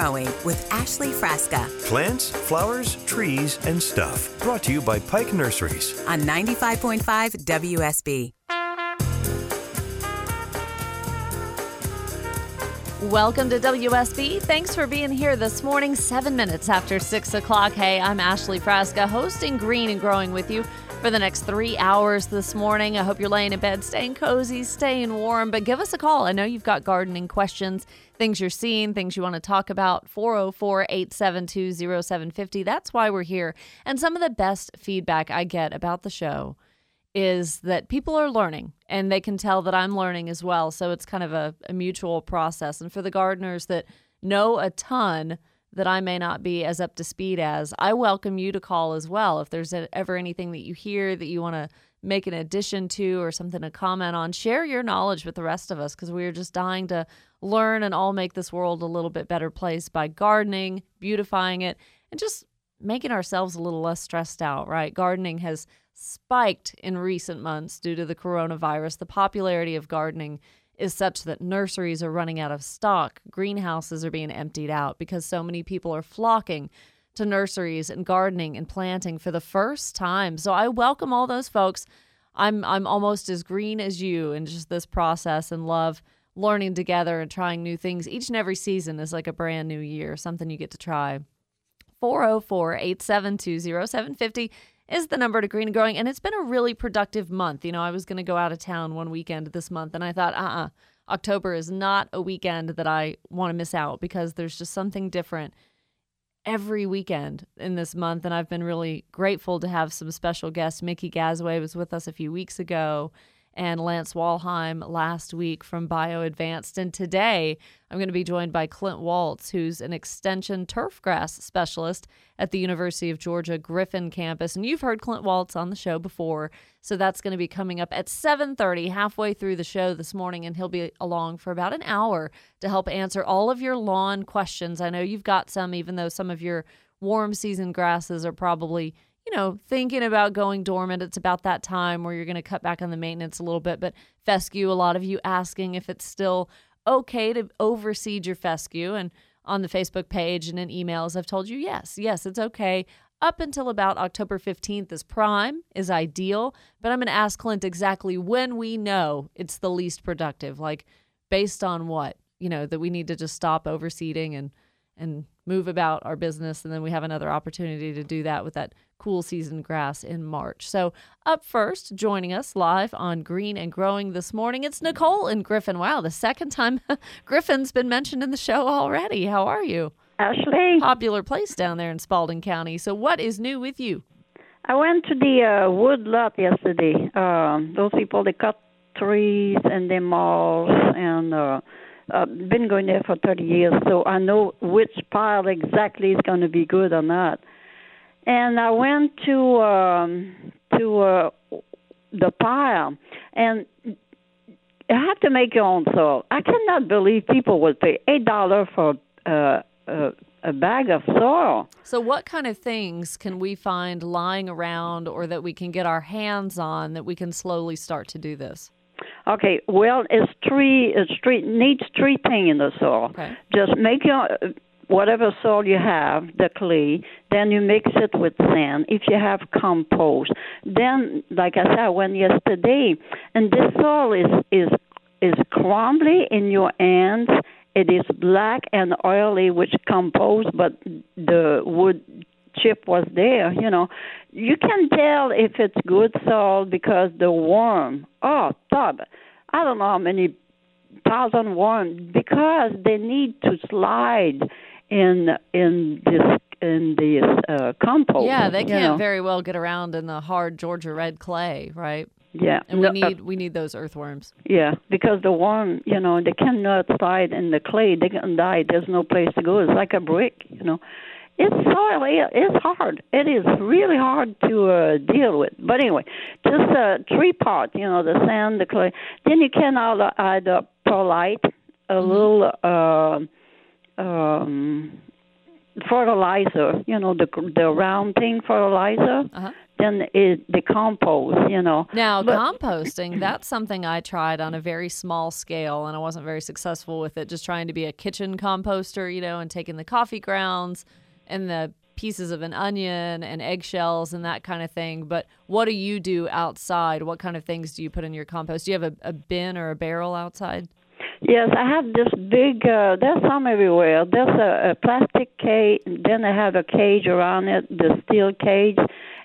Growing with Ashley Frasca Plants, flowers, trees, and stuff. Brought to you by Pike Nurseries. on 95.5 WSB. Welcome to WSB. Thanks for being here this morning, seven minutes after six o'clock. Hey, I'm Ashley Frasca, hosting Green and Growing with you for the next three hours this morning. I hope you're laying in bed, staying cozy, staying warm, but give us a call. I know you've got gardening questions, things you're seeing, things you want to talk about. 404 872 0750. That's why we're here. And some of the best feedback I get about the show is that people are learning and they can tell that I'm learning as well. So it's kind of a, a mutual process. And for the gardeners that know a ton that I may not be as up to speed as, I welcome you to call as well. If there's ever anything that you hear that you want to make an addition to or something to comment on, share your knowledge with the rest of us because we are just dying to learn and all make this world a little bit better place by gardening, beautifying it, and just making ourselves a little less stressed out, right? Gardening has spiked in recent months due to the coronavirus. The popularity of gardening is such that nurseries are running out of stock, greenhouses are being emptied out because so many people are flocking to nurseries and gardening and planting for the first time. So I welcome all those folks. I'm I'm almost as green as you in just this process and love learning together and trying new things. Each and every season is like a brand new year, something you get to try. 404 872 0750 is the number to Green and Growing. And it's been a really productive month. You know, I was going to go out of town one weekend this month, and I thought, uh uh October is not a weekend that I want to miss out because there's just something different every weekend in this month. And I've been really grateful to have some special guests. Mickey Gazaway was with us a few weeks ago and Lance Walheim last week from Bio Advanced. And today I'm going to be joined by Clint Waltz, who's an extension turfgrass specialist at the University of Georgia Griffin campus. And you've heard Clint Waltz on the show before, so that's going to be coming up at 7:30, halfway through the show this morning, and he'll be along for about an hour to help answer all of your lawn questions. I know you've got some, even though some of your warm season grasses are probably you know, thinking about going dormant. It's about that time where you're going to cut back on the maintenance a little bit. But fescue, a lot of you asking if it's still okay to overseed your fescue. And on the Facebook page and in emails, I've told you yes, yes, it's okay. Up until about October 15th is prime, is ideal. But I'm going to ask Clint exactly when we know it's the least productive. Like, based on what? You know, that we need to just stop overseeding and and move about our business and then we have another opportunity to do that with that cool season grass in March. So, up first, joining us live on Green and Growing this morning, it's Nicole and Griffin. Wow, the second time Griffin's been mentioned in the show already. How are you? Ashley, Popular place down there in Spalding County. So, what is new with you? I went to the uh, wood lot yesterday. Um, those people they cut trees and they mulch and uh, uh, been going there for 30 years, so I know which pile exactly is going to be good or not. And I went to um, to uh, the pile, and you have to make your own soil. I cannot believe people would pay eight dollars for uh, a, a bag of soil. So, what kind of things can we find lying around or that we can get our hands on that we can slowly start to do this? Okay, well, it's three. It's three needs three things in the soil. Okay. Just make your whatever soil you have, the clay. Then you mix it with sand. If you have compost, then like I said, I went yesterday, and this soil is is is crumbly in your hands. It is black and oily, which compost, but the wood chip was there. You know, you can tell if it's good soil because the worm. Oh, Todd, I don't know how many thousand worms because they need to slide in in this in this uh, compost. Yeah, they can't know. very well get around in the hard Georgia red clay, right? Yeah, And we uh, need we need those earthworms. Yeah, because the worm, you know, they cannot slide in the clay. They can die. There's no place to go. It's like a brick, you know. It's soil. It's hard. It is really hard to uh, deal with. But anyway, just uh, three parts. You know, the sand, the clay. Then you can al- add uh, perlite, a little uh, um, fertilizer. You know, the the round thing fertilizer. Uh-huh. then it decompose. You know. Now, But- composting, that's something I tried on a very small scale and I wasn't very successful with it, just trying to be a kitchen composter, you know, and taking the coffee grounds and the pieces of an onion and eggshells and that kind of thing. But what do you do outside? What kind of things do you put in your compost? Do you have a, a bin or a barrel outside? Yes, I have this big. Uh, there's some everywhere. There's a, a plastic cage. Then I have a cage around it, the steel cage,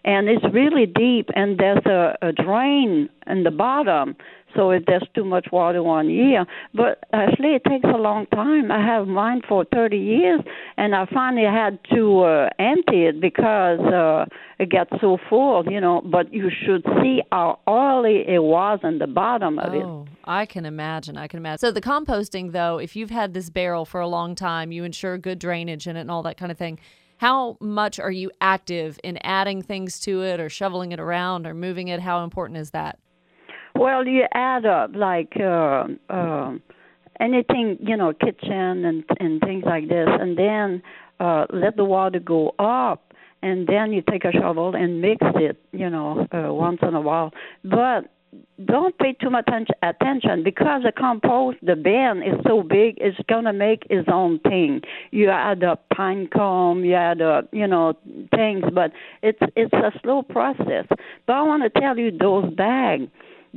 and it's really deep. And there's a, a drain in the bottom. So if there's too much water one year, but actually it takes a long time. I have mine for 30 years, and I finally had to uh, empty it because uh, it got so full, you know. But you should see how oily it was in the bottom of it. Oh, I can imagine. I can imagine. So the composting, though, if you've had this barrel for a long time, you ensure good drainage in it and all that kind of thing. How much are you active in adding things to it, or shoveling it around, or moving it? How important is that? Well, you add up like uh, um anything, you know, kitchen and and things like this, and then uh, let the water go up, and then you take a shovel and mix it, you know, uh, once in a while. But don't pay too much attention because the compost, the bin is so big, it's gonna make its own thing. You add up pine cone, you add up, you know, things, but it's it's a slow process. But I want to tell you, those bags,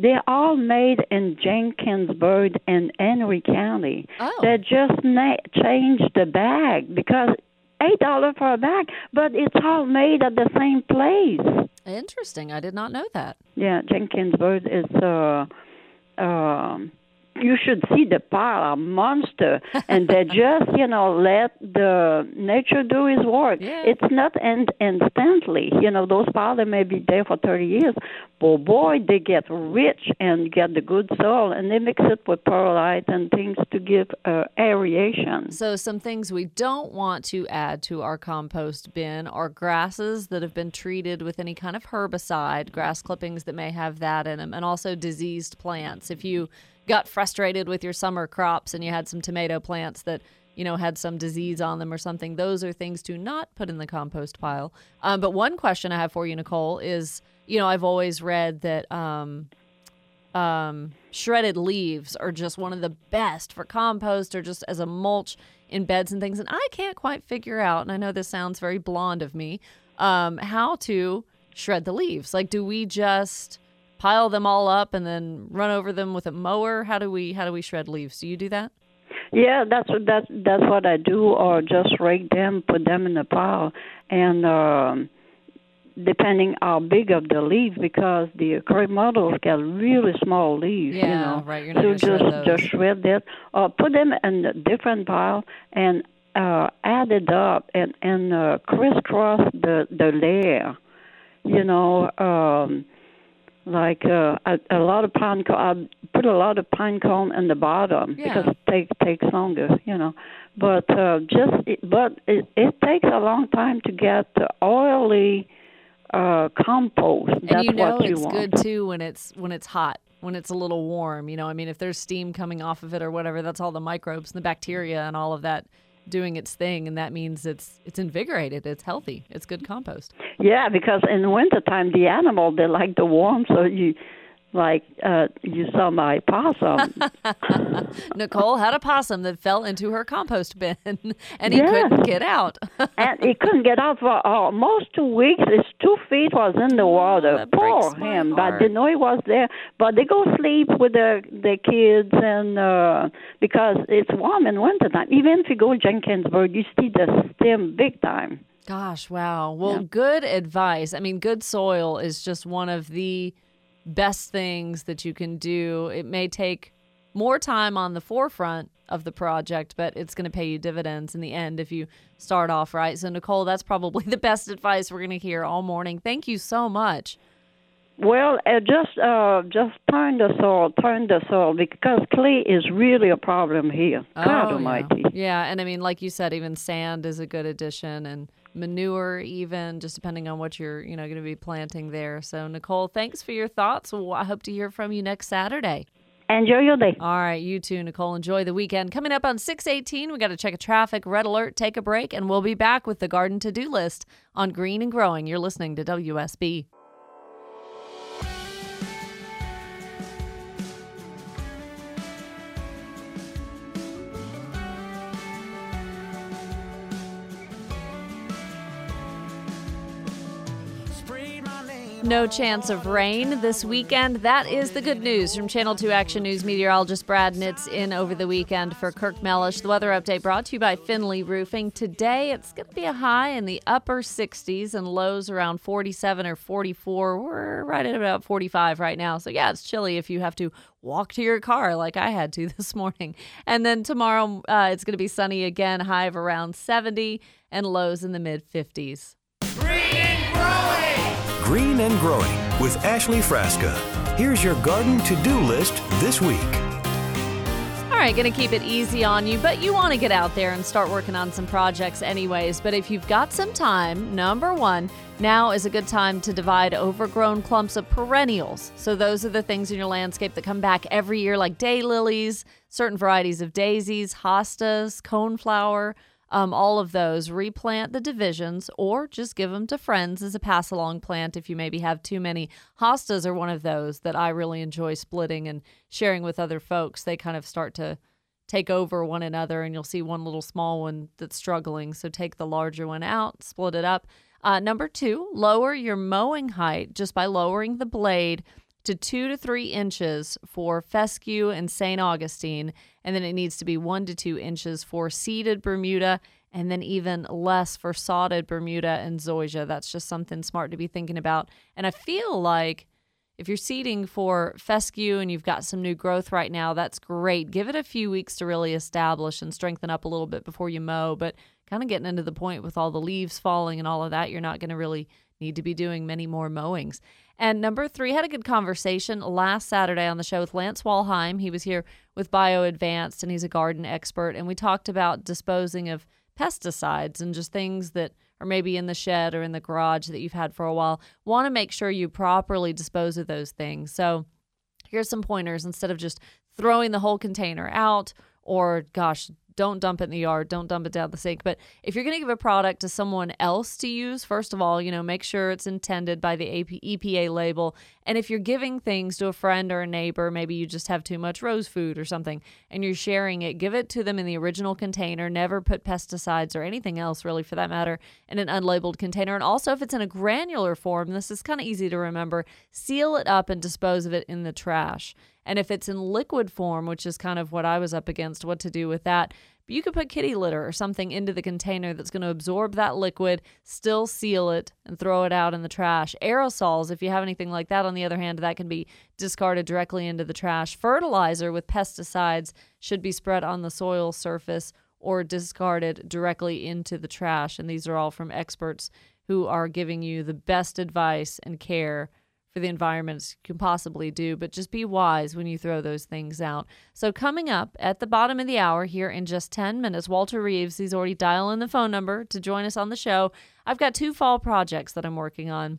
they're all made in Jenkinsburg and Henry County. Oh. They just na- changed the bag because eight dollar for a bag, but it's all made at the same place. Interesting. I did not know that. Yeah, Jenkinsburg is uh um you should see the pile of monster and they just you know let the nature do its work Yeah. it's not in, instantly you know those piles they may be there for 30 years but boy they get rich and get the good soil and they mix it with perlite and things to give uh, aeration So, some things we don't want to add to our compost bin are grasses that have been treated with any kind of herbicide, grass clippings that may have that in them, and also diseased plants. If you got frustrated with your summer crops and you had some tomato plants that you know had some disease on them or something, those are things to not put in the compost pile. Um, but one question I have for you, Nicole, is you know I've always read that. Um, um, shredded leaves are just one of the best for compost or just as a mulch in beds and things. And I can't quite figure out, and I know this sounds very blonde of me, um, how to shred the leaves. Like, do we just pile them all up and then run over them with a mower? How do we how do we shred leaves? Do you do that? Yeah, that's what that's that's what I do, or just rake them, put them in a pile, and um, depending how big of the leaf, because the crepe myrtles get really small leaves, you know. right, you're not so gonna shred just just shred that, or put them in a different pile and uh, add it up and and uh, crisscross the the layer, you know. um like uh, a, a lot of pine cone. I put a lot of pine cone in the bottom Yeah. because it take, takes longer, you know. But uh, just it, but it, it takes a long time to get the oily uh, compost. And That's you know what you know it's want. good too when it's when it's hot, when it's a little warm. You know, I mean, if there's steam coming off of it or whatever, that's all the microbes and the bacteria and all of that doing its thing, and that means it's it's invigorated, it's healthy, it's good compost. Yeah, because in wintertime the animal they like the warm, so you like uh you saw my possum. Nicole had a possum that fell into her compost bin, and he Yeah. couldn't get out. and he couldn't get out for almost two weeks. His two feet was in the water. Oh, Poor him. But I didn't know he was there. But they go sleep with the the kids and uh because it's warm in wintertime. Even if you go Jenkinsburg, you see the stem big time. Gosh, wow. Well, good advice. I mean, good soil is just one of the best things that you can do. It may take more time on the forefront of the project, but it's going to pay you dividends in the end if you start off right. So, Nicole, that's probably the best advice we're going to hear all morning. Thank you so much. Well, uh, just uh just turn the soil, turn the soil because clay is really a problem here. God Oh, yeah. Almighty. Yeah, and I mean, like you said, even sand is a good addition, and manure, even just depending on what you're, you know, going to be planting there. So, Nicole, thanks for your thoughts. Well, I hope to hear from you next Saturday. Enjoy your day. All right, you too, Nicole. Enjoy the weekend. Coming up on 618, we got to check a traffic red alert, take a break, and we'll be back with the garden to do list on Green and Growing. You're listening to WSB. No chance of rain this weekend. That is the good news from Channel 2 Action News meteorologist Brad Nitz in over the weekend for Kirk Mellish. The weather update brought to you by Finley Roofing. Today it's going to be a high in the upper 60s and lows around 47 or 44. We're right at about 45 right now. So, yeah, it's chilly if you have to walk to your car like I had to this morning. And then tomorrow uh, it's going to be sunny again, high of around 70 and lows in the mid 50s. Green and Growing with Ashley Frasca. Here's your garden to do list this week. All right, going to keep it easy on you, but you want to get out there and start working on some projects anyways. But if you've got some time, number one, now is a good time to divide overgrown clumps of perennials. So, those are the things in your landscape that come back every year, like daylilies, certain varieties of daisies, hostas, coneflower um, all of those, replant the divisions or just give them to friends as a pass along plant if you maybe have too many. Hostas are one of those that I really enjoy splitting and sharing with other folks. They kind of start to take over one another, and you'll see one little small one that's struggling. So take the larger one out, split it up. Uh, number two, lower your mowing height just by lowering the blade to two to three inches for fescue and St. Augustine, and then it needs to be one to two inches for seeded Bermuda, and then even less for sodded Bermuda and zoysia. That's just something smart to be thinking about. And I feel like if you're seeding for fescue and you've got some new growth right now, that's great. Give it a few weeks to really establish and strengthen up a little bit before you mow, but kind of getting into the point with all the leaves falling and all of that, you're not going to really need to be doing many more mowings. And number three, had a good conversation last Saturday on the show with Lance Walheim. He was here with Bio Advanced, and he's a garden expert. And we talked about disposing of pesticides and just things that are maybe in the shed or in the garage that you've had for a while. Want to make sure you properly dispose of those things. So here's some pointers instead of just throwing the whole container out or, gosh, don't dump it in the yard. Don't dump it down the sink. But if you're going to give a product to someone else to use, first of all, you know, make sure it's intended by the EPA label. And if you're giving things to a friend or a neighbor, maybe you just have too much rose food or something, and you're sharing it, give it to them in the original container. Never put pesticides or anything else, really, for that matter, in an unlabeled container. And also, if it's in a granular form, this is kind of easy to remember, seal it up and dispose of it in the trash. And if it's in liquid form, which is kind of what I was up against, what to do with that, you could put kitty litter or something into the container that's going to absorb that liquid, still seal it, and throw it out in the trash. Aerosols, if you have anything like that, on the other hand, that can be discarded directly into the trash. Fertilizer with pesticides should be spread on the soil surface or discarded directly into the trash. And these are all from experts who are giving you the best advice and care for the environment you can possibly do, but just be wise when you throw those things out. So, coming up at the bottom of the hour here in just 10 minutes, Walter Reeves, he's already dialing the phone number to join us on the show. I've got two fall projects that I'm working on.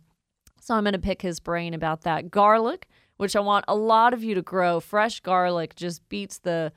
So, I'm going to pick his brain about that. Garlic, which I want a lot of you to grow. Fresh garlic just beats the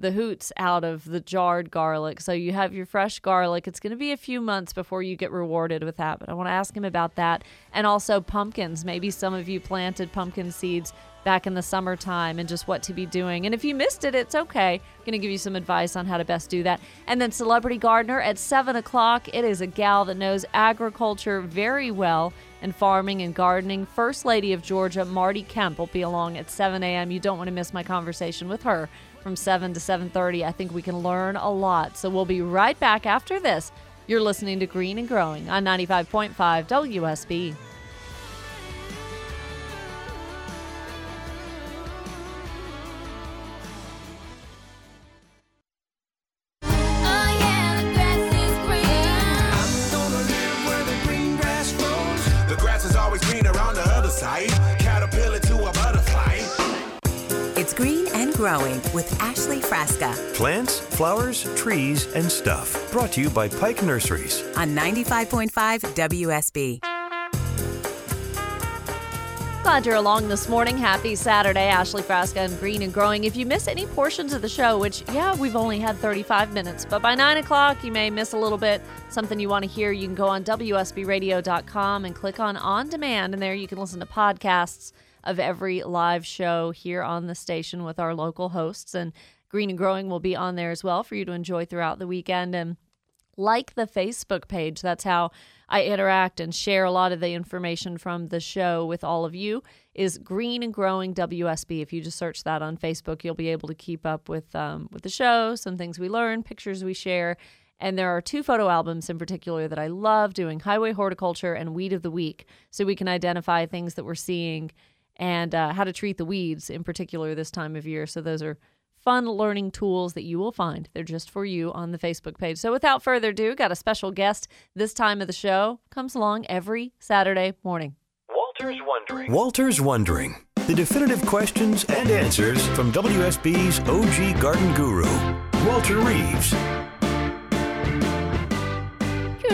the hoots out of the jarred garlic. So you have your fresh garlic. It's going to be a few months before you get rewarded with that, but I want to ask him about that. And also pumpkins. Maybe some of you planted pumpkin seeds back in the summertime and just what to be doing. And if you missed it, it's okay. I'm going to give you some advice on how to best do that. And then Celebrity Gardener at 7 o'clock. It is a gal that knows agriculture very well and farming and gardening. First Lady of Georgia, Marty Kemp, will be along at 7 a.m. You don't want to miss my conversation with her from 7 to 7:30. I think we can learn a lot. So we'll be right back after this. You're listening to Green and Growing on 95.5 WSB. Growing with Ashley Frasca Plants, flowers, trees, and stuff. Brought to you by Pike Nurseries. on 95.5 WSB. Glad you're along this morning. Happy Saturday. Ashley Frasca and Green and Growing. If you miss any portions of the show, which, yeah, we've only had 35 minutes, but by 9 o'clock you may miss a little bit. Something you want to hear, you can go on WSBRadio.com and click on On Demand, and there you can listen to podcasts of every live show here on the station with our local hosts. And Green and Growing will be on there as well for you to enjoy throughout the weekend. And like the Facebook page. That's how I interact and share a lot of the information from the show with all of you. Is Green and Growing WSB. If you just search that on Facebook, you'll be able to keep up with um, with the show, some things we learn, pictures we share. And there are two photo albums in particular that I love doing highway horticulture and weed of the week. So we can identify things that we're seeing and uh, how to treat the weeds in particular this time of year. So those are fun learning tools that you will find. They're just for you on the Facebook page. So without further ado, got a special guest this time of the show. Comes along every Saturday morning. Walter's Wondering. Walter's Wondering. The definitive questions and answers from WSB's OG garden guru, Walter Reeves.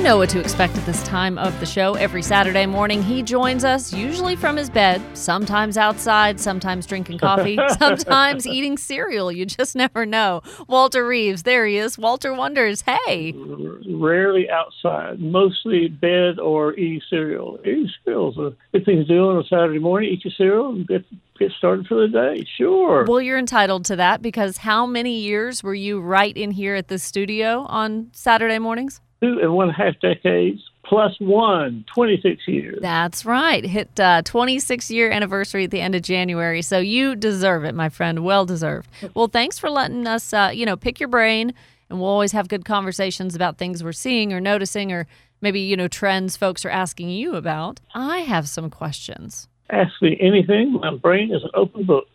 Know what to expect at this time of the show. Every Saturday morning, he joins us, usually from his bed, sometimes outside, sometimes drinking coffee, sometimes eating cereal. You just never know. Walter Reeves, there he is. Walter wonders, hey, rarely outside, mostly bed or eating cereal. Eating cereal is a good thing to do on a Saturday morning. Eat your cereal and get get started for the day. Sure. well, you're entitled to that because how many years were you right in here at the studio on Saturday mornings? Two and one half decades plus one, 26 years. That's right. Hit uh, 26 year anniversary at the end of January. So you deserve it, my friend. Well deserved. Well, thanks for letting us, uh, you know, pick your brain. And we'll always have good conversations about things we're seeing or noticing or maybe, you know, trends folks are asking you about. I have some questions. Ask me anything. My brain is an open book.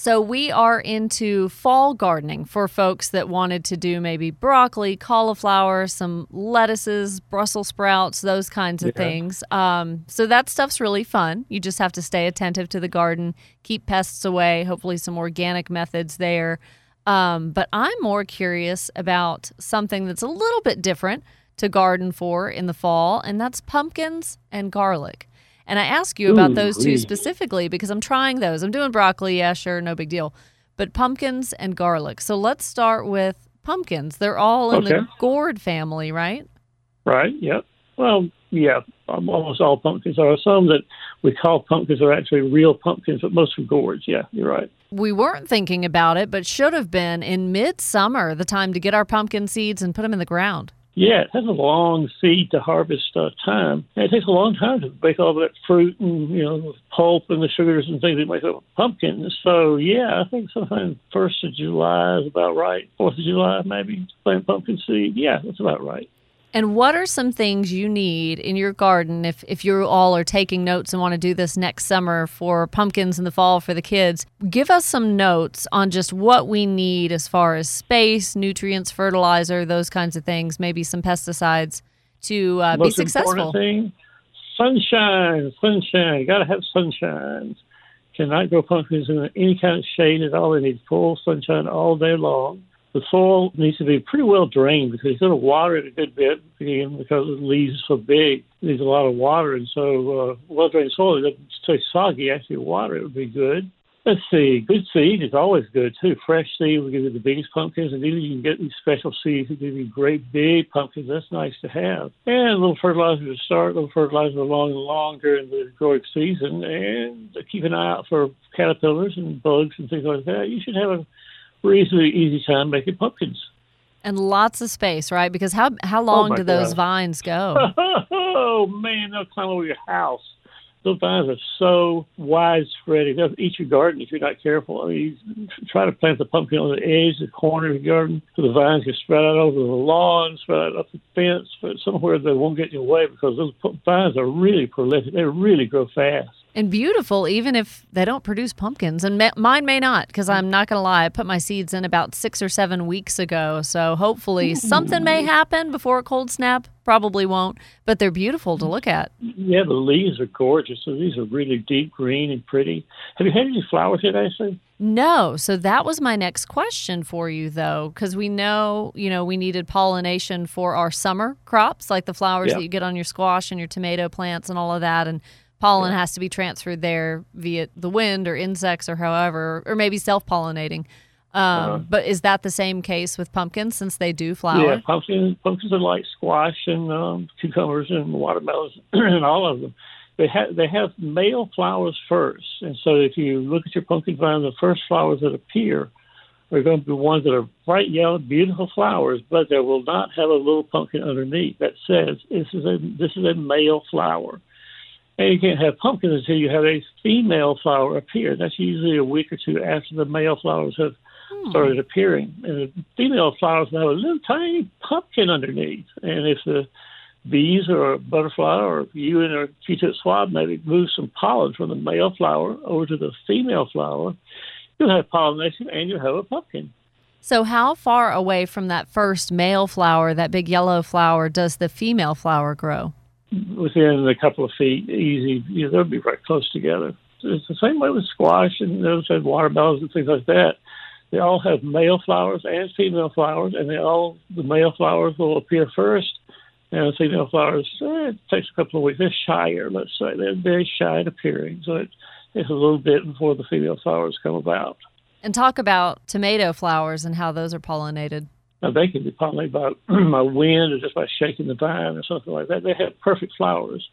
So we are into fall gardening for folks that wanted to do maybe broccoli, cauliflower, some lettuces, Brussels sprouts, those kinds of things. Um, so that stuff's really fun. You just have to stay attentive to the garden, keep pests away. Hopefully, some organic methods there. Um, but I'm more curious about something that's a little bit different to garden for in the fall, and that's pumpkins and garlic. And I ask you about those two specifically because I'm trying those. I'm doing broccoli, yeah, sure, no big deal. But pumpkins and garlic. So let's start with pumpkins. They're all in the gourd family, right? Right? Yep. Well, yeah, um, almost all pumpkins There are. Some that we call pumpkins are actually real pumpkins, but most are gourds. Yeah, you're right. We weren't thinking about it, but should have been in midsummer, the time to get our pumpkin seeds and put them in the ground. Yeah, it has a long seed to harvest uh, time. And it takes a long time to make all that fruit and you know pulp and the sugars and things that make up pumpkin. So yeah, I think sometime first of July is about right. Fourth of July maybe plant pumpkin seed. Yeah, that's about right. And what are some things you need in your garden if, if you all are taking notes and want to do this next summer for pumpkins in the fall for the kids? Give us some notes on just what we need as far as space, nutrients, fertilizer, those kinds of things, maybe some pesticides to uh, be Most successful. important thing, sunshine, sunshine. Got to have sunshine. Cannot grow pumpkins in any kind of shade at all. They need full sunshine all day long. The soil needs to be pretty well drained because you're going to water it a good bit because the leaves are so big. It needs a lot of water, and so uh, well drained soil doesn't stay soggy. Actually, water it would be good. Let's see. Good seed is always good too. Fresh seed will give you the biggest pumpkins, and either you can get these special seeds that give you great big pumpkins. That's nice to have. And a little fertilizer to start, a little fertilizer along and along during the growing season, and keep an eye out for caterpillars and bugs and things like that. You should have a reasonably easy time making pumpkins. And lots of space, right? Because how how long my do those God. vines go? Oh man, they'll climb over your house. Those vines are so widespread. They'll eat your garden if you're not careful. I mean, try to plant the pumpkin on the edge, the corner of your garden, so the vines can spread out over the lawn, spread out up the fence, but somewhere they won't get in your way because those vines are really prolific. They really grow fast. And beautiful, even if they don't produce pumpkins. And ma- mine may not, because I'm not going to lie. I put my seeds in about six or seven weeks ago. So hopefully something may happen before a cold snap. Probably won't, but they're beautiful to look at. Yeah, the leaves are gorgeous. So these are really deep green and pretty. Have you had any flowers yet, Ashley? No. So that was my next question for you, though, because we know, you know, we needed pollination for our summer crops, like the flowers Yeah. that you get on your squash and your tomato plants and all of that. And pollen has to be transferred there via the wind or insects or however, or maybe self pollinating. Um, Uh-huh. But is that the same case with pumpkins since they do flower? Yeah, pumpkins. Pumpkins are like squash and um, cucumbers and watermelons and all of them. They have they have male flowers first, and so if you look at your pumpkin vine, the first flowers that appear are going to be ones that are bright yellow, beautiful flowers, but they will not have a little pumpkin underneath that says this is a this is a male flower. And you can't have pumpkins until you have a female flower appear. That's usually a week or two after the male flowers have hmm. started appearing. And the female flowers will have a little tiny pumpkin underneath. And if the bees or a butterfly or you and a Q-tip swab maybe move some pollen from the male flower over to the female flower, you'll have pollination and you'll have a pumpkin. So, how far away from that first male flower, that big yellow flower, does the female flower grow? Within a couple of feet, easy, you know, they'll be right close together. It's the same way with squash and those and watermelons and things like that. They all have male flowers and female flowers, and they all the male flowers will appear first, and the female flowers eh, it takes a couple of weeks. They're shyer, let's say. They're very shy at appearing, so it a little bit before the female flowers come about. And talk about tomato flowers and how those are pollinated. Now they can be pollinated by, by wind or just by shaking the vine or something like that. They have perfect flowers,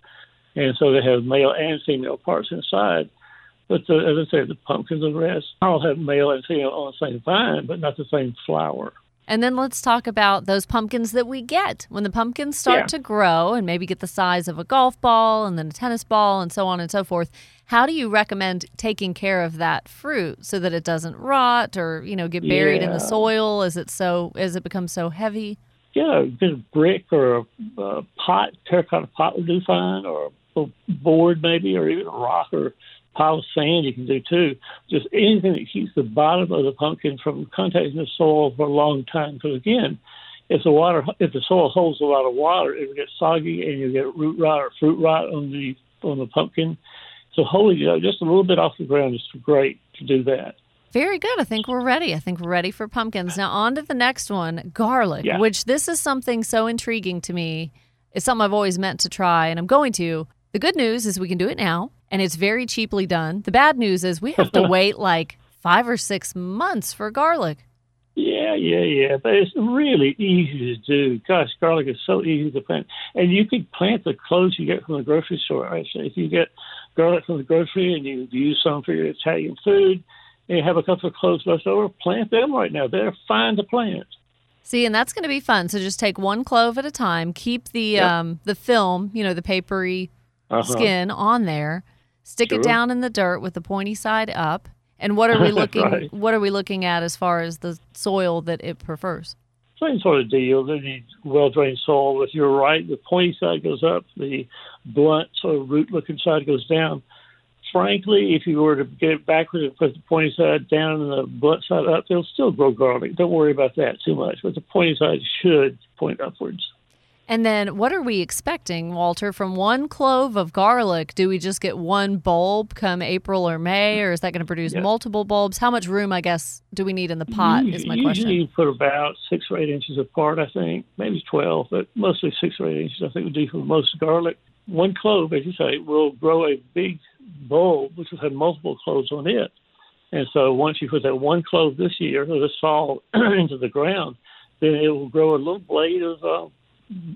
and so they have male and female parts inside. But the, as I said, the pumpkins and the rest all have male and female on the same vine, but not the same flower. And then let's talk about those pumpkins that we get. When the pumpkins start Yeah. to grow and maybe get the size of a golf ball and then a tennis ball and so on and so forth, how do you recommend taking care of that fruit so that it doesn't rot or, you know, get buried in the soil as it so as it becomes so heavy? Yeah, a bit brick or a, a pot, terracotta pot would do fine, or a board maybe, or even a rock or pile of sand you can do too. Just anything that keeps the bottom of the pumpkin from contacting the soil for a long time. Because again, if the water, if the soil holds a lot of water, it will get soggy and you get root rot or fruit rot on the on the pumpkin. So holding it up just a little bit off the ground is great to do that. Very good. I think we're ready. I think we're ready for pumpkins. Now, on to the next one garlic, Yeah. which this is something so intriguing to me. It's something I've always meant to try, and I'm going to. The good news is we can do it now, and it's very cheaply done. The bad news is we have to wait like five or six months for garlic. Yeah, yeah, yeah. But it's really easy to do. Gosh, garlic is so easy to plant. And you could plant the cloves you get from the grocery store, actually. If you get garlic from the grocery and you use some for your Italian food and you have a couple of cloves left over, plant them right now. They're fine to plant. See, and that's going to be fun. So just take one clove at a time. Keep the Yep. um, the film, you know, the papery Uh-huh. skin on there. Stick it down in the dirt with the pointy side up. And what are we looking? Right. What are we looking at as far as the soil that it prefers? Same sort of deal. They need well drained soil. If you're right, the pointy side goes up, the blunt sort of root looking side goes down. Frankly, if you were to get it backwards and put the pointy side down and the blunt side up, it'll still grow garlic. Don't worry about that too much. But the pointy side should point upwards. And then what are we expecting, Walter, from one clove of garlic? Do we just get one bulb come April or May, or is that going to produce Yeah. multiple bulbs? How much room, I guess, do we need in the pot? Is my Usually question. you put about six or eight inches apart, I think, maybe 12, but mostly six or eight inches, I think, would do for most garlic. One clove, as you say, will grow a big bulb, which will have multiple cloves on it. And so once you put that one clove this year or this fall into the ground, then it will grow a little blade of uh,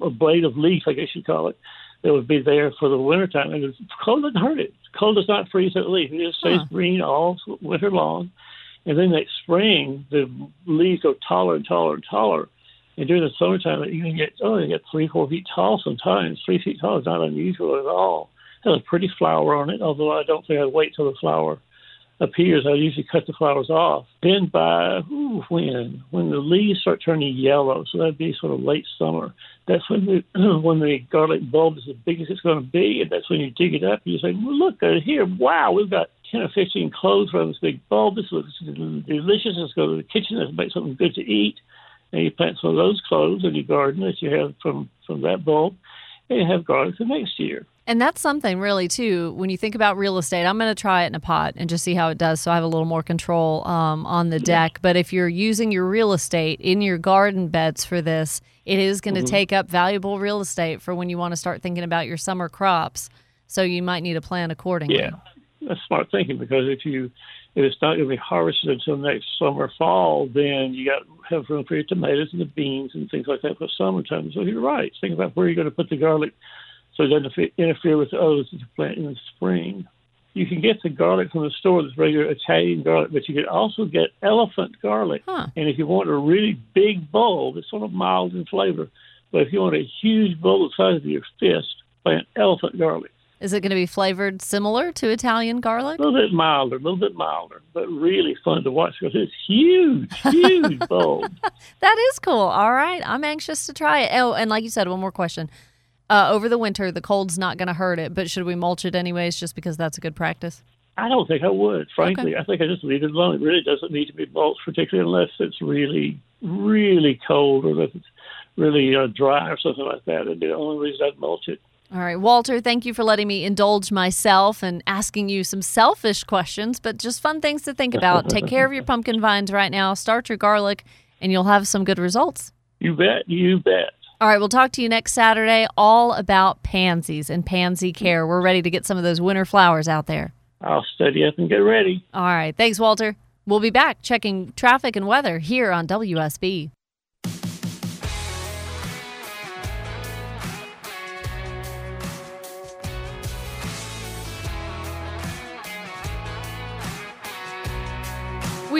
a blade of leaf, I guess you'd call it, that would be there for the wintertime. And the cold doesn't hurt it. Cold does not freeze that leaf. It just stays Huh. green all winter long. And then next spring, the leaves go taller and taller and taller. And during the summertime, you can get, oh, you get three, four feet tall sometimes. Three feet tall is not unusual at all. It has a pretty flower on it, although I don't think I'd wait till the flower appears. I usually cut the flowers off. Then by ooh, when when the leaves start turning yellow, so that'd be sort of late summer. That's when the when the garlic bulb is as big as it's going to be, and that's when you dig it up and you say, well, "Look uh, here! Wow, we've got ten or fifteen cloves from this big bulb. This looks delicious. Let's go to the kitchen. Let's make something good to eat." And you plant some of those cloves in your garden that you have from from that bulb, and have garlic the next year. And that's something really too. When you think about real estate, I'm going to try it in a pot and just see how it does, so I have a little more control um, on the deck. But if you're using your real estate in your garden beds for this, it is going to take up valuable real estate for when you want to start thinking about your summer crops. So you might need to plan accordingly. Yeah, that's smart thinking because if you if it's not going to be harvested until next summer fall, then you got have room for your tomatoes and the beans and things like that for summertime. So you're right. Think about where you're going to put the garlic so it doesn't interfere with the others that you plant in the spring. You can get the garlic from the store, that's regular Italian garlic, but you can also get elephant garlic. Huh. And if you want a really big bowl, it's sort of mild in flavor. But if you want a huge bowl the size of your fist, plant elephant garlic. Is it going to be flavored similar to Italian garlic? A little bit milder, a little bit milder, but really fun to watch because it's huge, huge bowl. That is cool. All right. I'm anxious to try it. Oh, and like you said, one more question. Uh, over the winter, the cold's not going to hurt it, but should we mulch it anyways just because that's a good practice? I don't think I would, frankly. I think I just leave it alone. It really doesn't need to be mulched, particularly unless it's really, really cold or if it's really uh, dry or something like that. It'd the only reason I'd mulch it. All right, Walter, thank you for letting me indulge myself and asking you some selfish questions, but just fun things to think about. Take care of your pumpkin vines right now, start your garlic, and you'll have some good results. You bet, you bet. All right, we'll talk to you next Saturday all about pansies and pansy care. We're ready to get some of those winter flowers out there. I'll study up and get ready. All right, thanks, Walter. We'll be back checking traffic and weather here on WSB.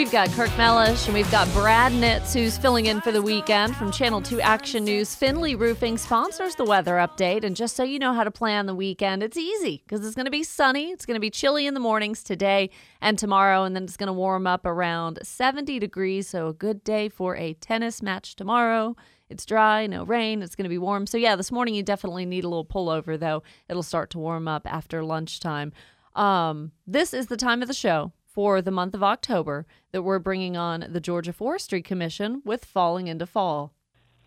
We've got Kirk Mellish and we've got Brad Nitz, who's filling in for the weekend from Channel 2 Action News. Finley Roofing sponsors the weather update. And just so you know how to plan the weekend, it's easy because it's going to be sunny. It's going to be chilly in the mornings today and tomorrow. And then it's going to warm up around 70 degrees. So a good day for a tennis match tomorrow. It's dry, no rain. It's going to be warm. So, yeah, this morning you definitely need a little pullover, though. It'll start to warm up after lunchtime. Um, this is the time of the show for the month of October that we're bringing on the Georgia Forestry Commission with Falling into Fall.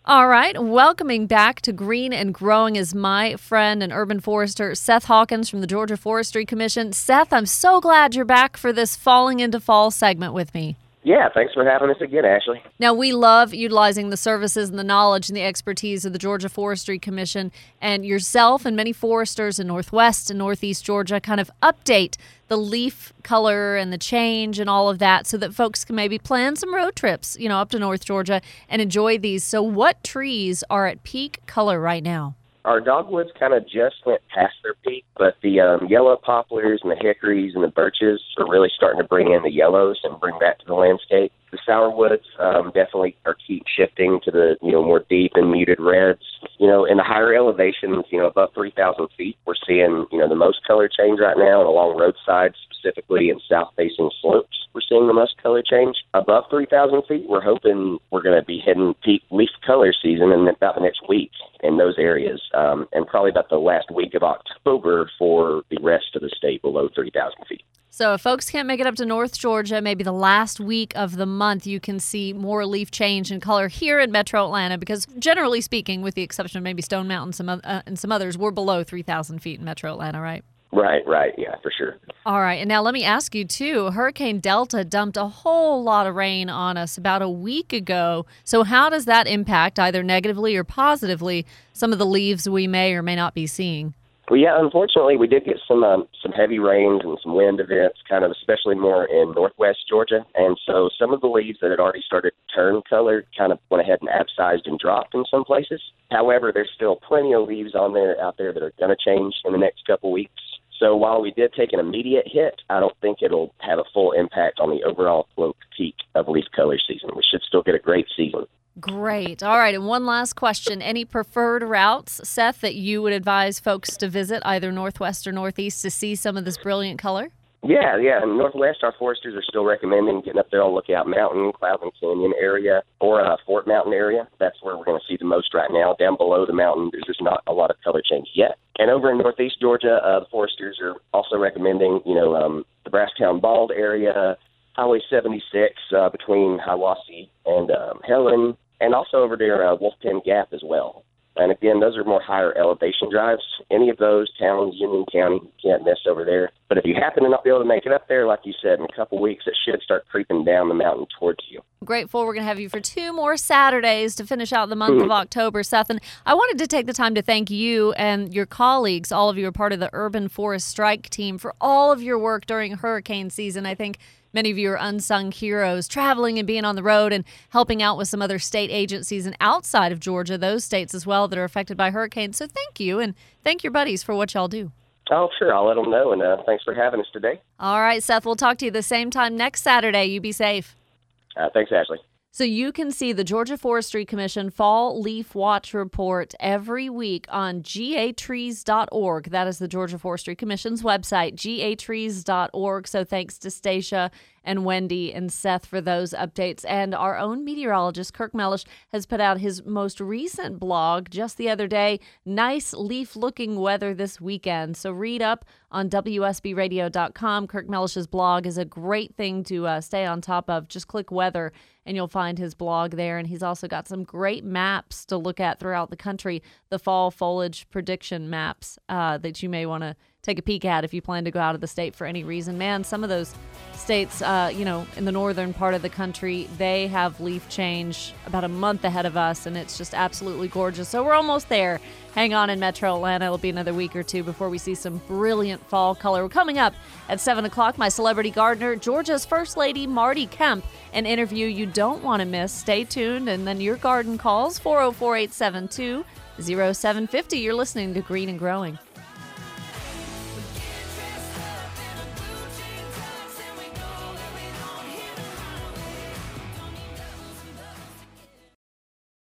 All right, welcoming back to Green and Growing is my friend and urban forester, Seth Hawkins from the Georgia Forestry Commission. Seth, I'm so glad you're back for this Falling into Fall segment with me. Yeah, thanks for having us again, Ashley. Now, we love utilizing the services and the knowledge and the expertise of the Georgia Forestry Commission and yourself and many foresters in Northwest and Northeast Georgia kind of update the leaf color and the change and all of that so that folks can maybe plan some road trips, you know, up to North Georgia and enjoy these. So, what trees are at peak color right now? Our dogwoods kind of just went past their peak, but the um, yellow poplars and the hickories and the birches are really starting to bring in the yellows and bring that to the landscape. The sourwoods um, definitely are keep shifting to the you know more deep and muted reds. You know, in the higher elevations, you know, above 3,000 feet, we're seeing you know the most color change right now, and along roadsides, specifically in south-facing slopes, we're seeing the most color change. Above 3,000 feet, we're hoping we're going to be hitting peak leaf color season in about the next week in those areas, um, and probably about the last week of October for the rest of the state below 3,000 feet. So, if folks can't make it up to North Georgia, maybe the last week of the month, you can see more leaf change and color here in Metro Atlanta. Because generally speaking, with the exception of maybe Stone Mountain some, uh, and some others, we're below 3,000 feet in Metro Atlanta, right? Right, right, yeah, for sure. All right. And now let me ask you, too Hurricane Delta dumped a whole lot of rain on us about a week ago. So, how does that impact, either negatively or positively, some of the leaves we may or may not be seeing? Well, yeah, unfortunately, we did get some um, some heavy rains and some wind events, kind of especially more in northwest Georgia, and so some of the leaves that had already started to turn color kind of went ahead and abscised and dropped in some places. However, there's still plenty of leaves on there out there that are going to change in the next couple weeks. So while we did take an immediate hit, I don't think it'll have a full impact on the overall quote peak of leaf color season. We should still get a great season. Great. All right. And one last question. Any preferred routes, Seth, that you would advise folks to visit, either Northwest or Northeast, to see some of this brilliant color? Yeah, yeah. In Northwest, our foresters are still recommending getting up there on Lookout Mountain, Cloudland Canyon area, or uh, Fort Mountain area. That's where we're going to see the most right now. Down below the mountain, there's just not a lot of color change yet. And over in Northeast Georgia, uh, the foresters are also recommending, you know, um, the Brasstown Bald area, Highway 76 uh, between Hiwassee and um, Helen, and also over there, uh, Wolf Pen Gap as well. And again, those are more higher elevation drives. Any of those towns, Union County, you can't miss over there. But if you happen to not be able to make it up there, like you said, in a couple weeks, it should start creeping down the mountain towards you. Grateful we're going to have you for two more Saturdays to finish out the month of October, Seth. And I wanted to take the time to thank you and your colleagues. All of you are part of the Urban Forest Strike team for all of your work during hurricane season. I think many of you are unsung heroes, traveling and being on the road and helping out with some other state agencies and outside of Georgia, those states as well that are affected by hurricanes. So thank you and thank your buddies for what y'all do. Oh, sure. I'll let them know. And uh, thanks for having us today. All right, Seth, we'll talk to you the same time next Saturday. You be safe. Uh, thanks, Ashley. So you can see the Georgia Forestry Commission Fall Leaf Watch Report every week on gatrees.org. That is the Georgia Forestry Commission's website, gatrees.org. So thanks to Stacia and Wendy and Seth for those updates. And our own meteorologist, Kirk Mellish, has put out his most recent blog just the other day. Nice leaf looking weather this weekend. So read up on WSBradio.com. Kirk Mellish's blog is a great thing to uh, stay on top of. Just click weather and you'll find his blog there. And he's also got some great maps to look at throughout the country, the fall foliage prediction maps uh, that you may want to take a peek at if you plan to go out of the state for any reason. Man, some of those states, uh, you know, in the northern part of the country, they have leaf change about a month ahead of us, and it's just absolutely gorgeous. So we're almost there. Hang on in Metro Atlanta. It'll be another week or two before we see some brilliant fall color. We're coming up at 7 o'clock. My celebrity gardener, Georgia's First Lady, Marty Kemp, an interview you don't want to miss. Stay tuned. And then your garden calls 404 872 0750. You're listening to Green and Growing.